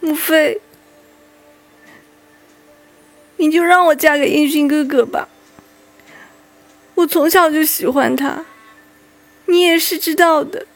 母妃，你就让我嫁给英俊哥哥吧。我从小就喜欢他，你也是知道的。